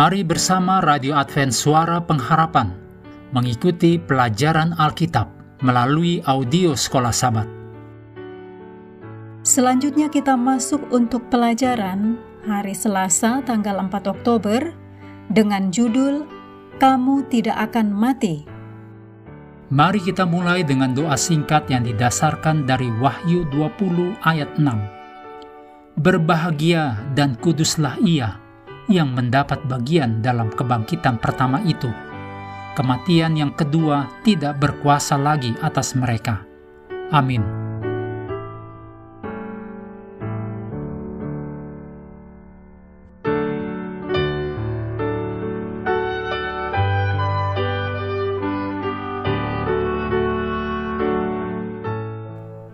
Mari bersama Radio Advent Suara Pengharapan mengikuti pelajaran Alkitab melalui audio Sekolah Sabat. Selanjutnya kita masuk untuk pelajaran hari Selasa tanggal 4 Oktober dengan judul Kamu Tidak Akan Mati. Mari kita mulai dengan doa singkat yang didasarkan dari Wahyu 20 ayat 6. Berbahagia dan kuduslah ia yang mendapat bagian dalam kebangkitan pertama itu. Kematian yang kedua tidak berkuasa lagi atas mereka. Amin.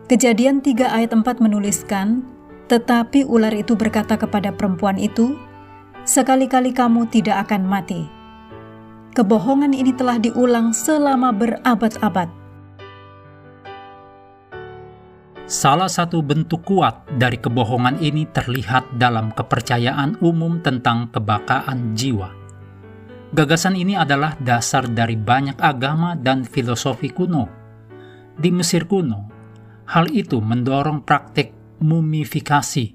Kejadian 3 ayat 4 menuliskan, Tetapi ular itu berkata kepada perempuan itu, sekali-kali kamu tidak akan mati. Kebohongan ini telah diulang selama berabad-abad. Salah satu bentuk kuat dari kebohongan ini terlihat dalam kepercayaan umum tentang kebakaan jiwa. Gagasan ini adalah dasar dari banyak agama dan filosofi kuno. Di Mesir kuno, hal itu mendorong praktik mumifikasi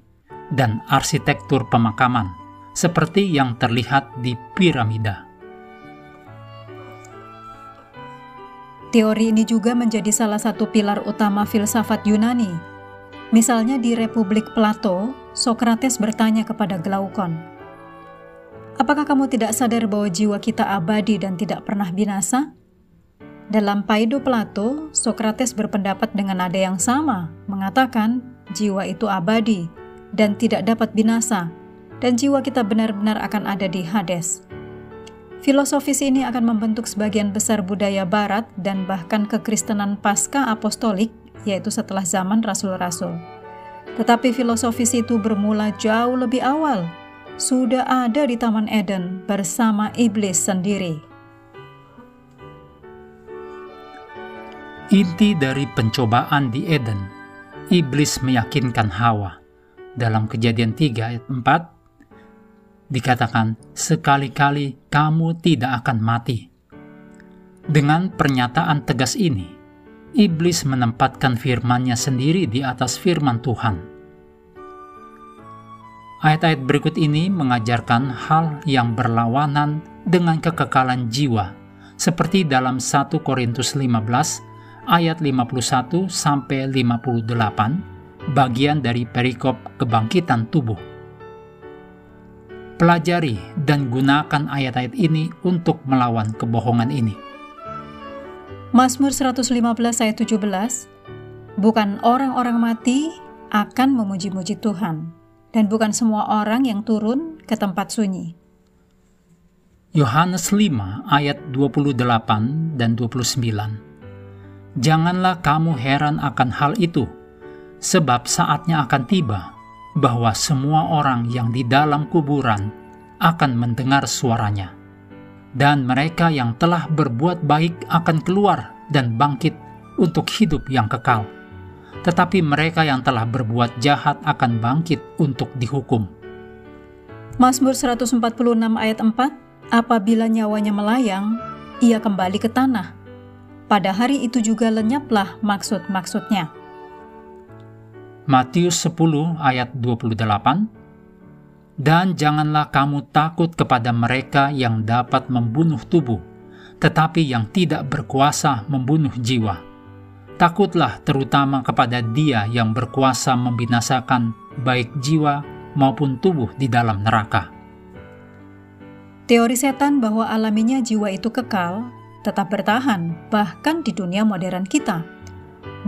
dan arsitektur pemakaman seperti yang terlihat di piramida. Teori ini juga menjadi salah satu pilar utama filsafat Yunani. Misalnya di Republik Plato, Sokrates bertanya kepada Glaukon, Apakah kamu tidak sadar bahwa jiwa kita abadi dan tidak pernah binasa? Dalam Paido Plato, Sokrates berpendapat dengan nada yang sama, mengatakan jiwa itu abadi dan tidak dapat binasa, dan jiwa kita benar-benar akan ada di Hades. Filosofis ini akan membentuk sebagian besar budaya Barat dan bahkan kekristenan pasca apostolik, yaitu setelah zaman rasul-rasul. Tetapi filosofis itu bermula jauh lebih awal, sudah ada di Taman Eden bersama iblis sendiri. Inti dari pencobaan di Eden, iblis meyakinkan Hawa. Dalam kejadian 3 ayat 4, dikatakan, "Sekali-kali kamu tidak akan mati." Dengan pernyataan tegas ini, iblis menempatkan firman-Nya sendiri di atas firman Tuhan. Ayat-ayat berikut ini mengajarkan hal yang berlawanan dengan kekekalan jiwa, seperti dalam 1 Korintus 15 ayat 51 sampai 58, bagian dari perikop kebangkitan tubuh pelajari dan gunakan ayat-ayat ini untuk melawan kebohongan ini. Mazmur 115 ayat 17 Bukan orang-orang mati akan memuji-muji Tuhan, dan bukan semua orang yang turun ke tempat sunyi. Yohanes 5 ayat 28 dan 29 Janganlah kamu heran akan hal itu, sebab saatnya akan tiba bahwa semua orang yang di dalam kuburan akan mendengar suaranya, dan mereka yang telah berbuat baik akan keluar dan bangkit untuk hidup yang kekal, tetapi mereka yang telah berbuat jahat akan bangkit untuk dihukum. Mazmur 146 ayat 4 Apabila nyawanya melayang, ia kembali ke tanah. Pada hari itu juga lenyaplah maksud-maksudnya. Matius 10 ayat 28 Dan janganlah kamu takut kepada mereka yang dapat membunuh tubuh, tetapi yang tidak berkuasa membunuh jiwa. Takutlah terutama kepada dia yang berkuasa membinasakan baik jiwa maupun tubuh di dalam neraka. Teori setan bahwa alaminya jiwa itu kekal tetap bertahan bahkan di dunia modern kita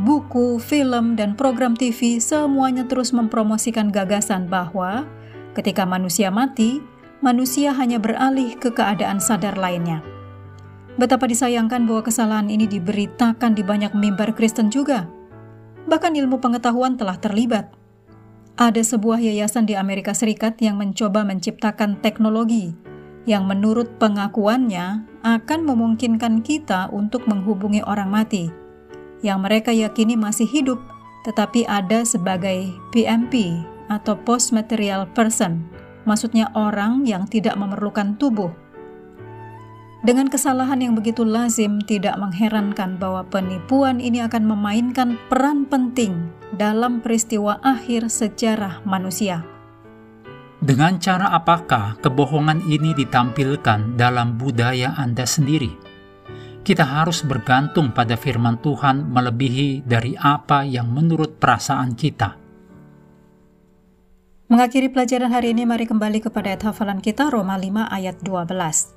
buku, film, dan program TV semuanya terus mempromosikan gagasan bahwa ketika manusia mati, manusia hanya beralih ke keadaan sadar lainnya. Betapa disayangkan bahwa kesalahan ini diberitakan di banyak mimbar Kristen juga. Bahkan ilmu pengetahuan telah terlibat. Ada sebuah yayasan di Amerika Serikat yang mencoba menciptakan teknologi yang menurut pengakuannya akan memungkinkan kita untuk menghubungi orang mati yang mereka yakini masih hidup tetapi ada sebagai PMP atau Post Material Person maksudnya orang yang tidak memerlukan tubuh. Dengan kesalahan yang begitu lazim, tidak mengherankan bahwa penipuan ini akan memainkan peran penting dalam peristiwa akhir sejarah manusia. Dengan cara apakah kebohongan ini ditampilkan dalam budaya Anda sendiri? Kita harus bergantung pada firman Tuhan melebihi dari apa yang menurut perasaan kita. Mengakhiri pelajaran hari ini, mari kembali kepada ayat hafalan kita Roma 5 ayat 12.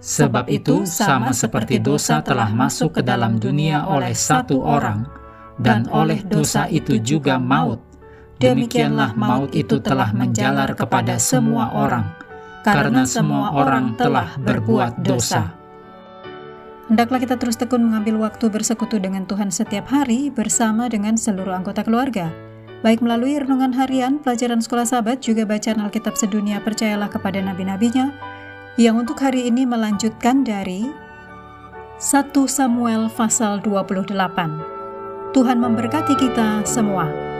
Sebab itu, sama seperti dosa telah masuk ke dalam dunia oleh satu orang, dan oleh dosa itu juga maut, demikianlah maut itu telah menjalar kepada semua orang, karena semua orang telah berbuat dosa. Hendaklah kita terus tekun mengambil waktu bersekutu dengan Tuhan setiap hari bersama dengan seluruh anggota keluarga. Baik melalui renungan harian, pelajaran sekolah sahabat, juga bacaan Alkitab sedunia percayalah kepada nabi-nabinya, yang untuk hari ini melanjutkan dari 1 Samuel pasal 28. Tuhan memberkati kita semua.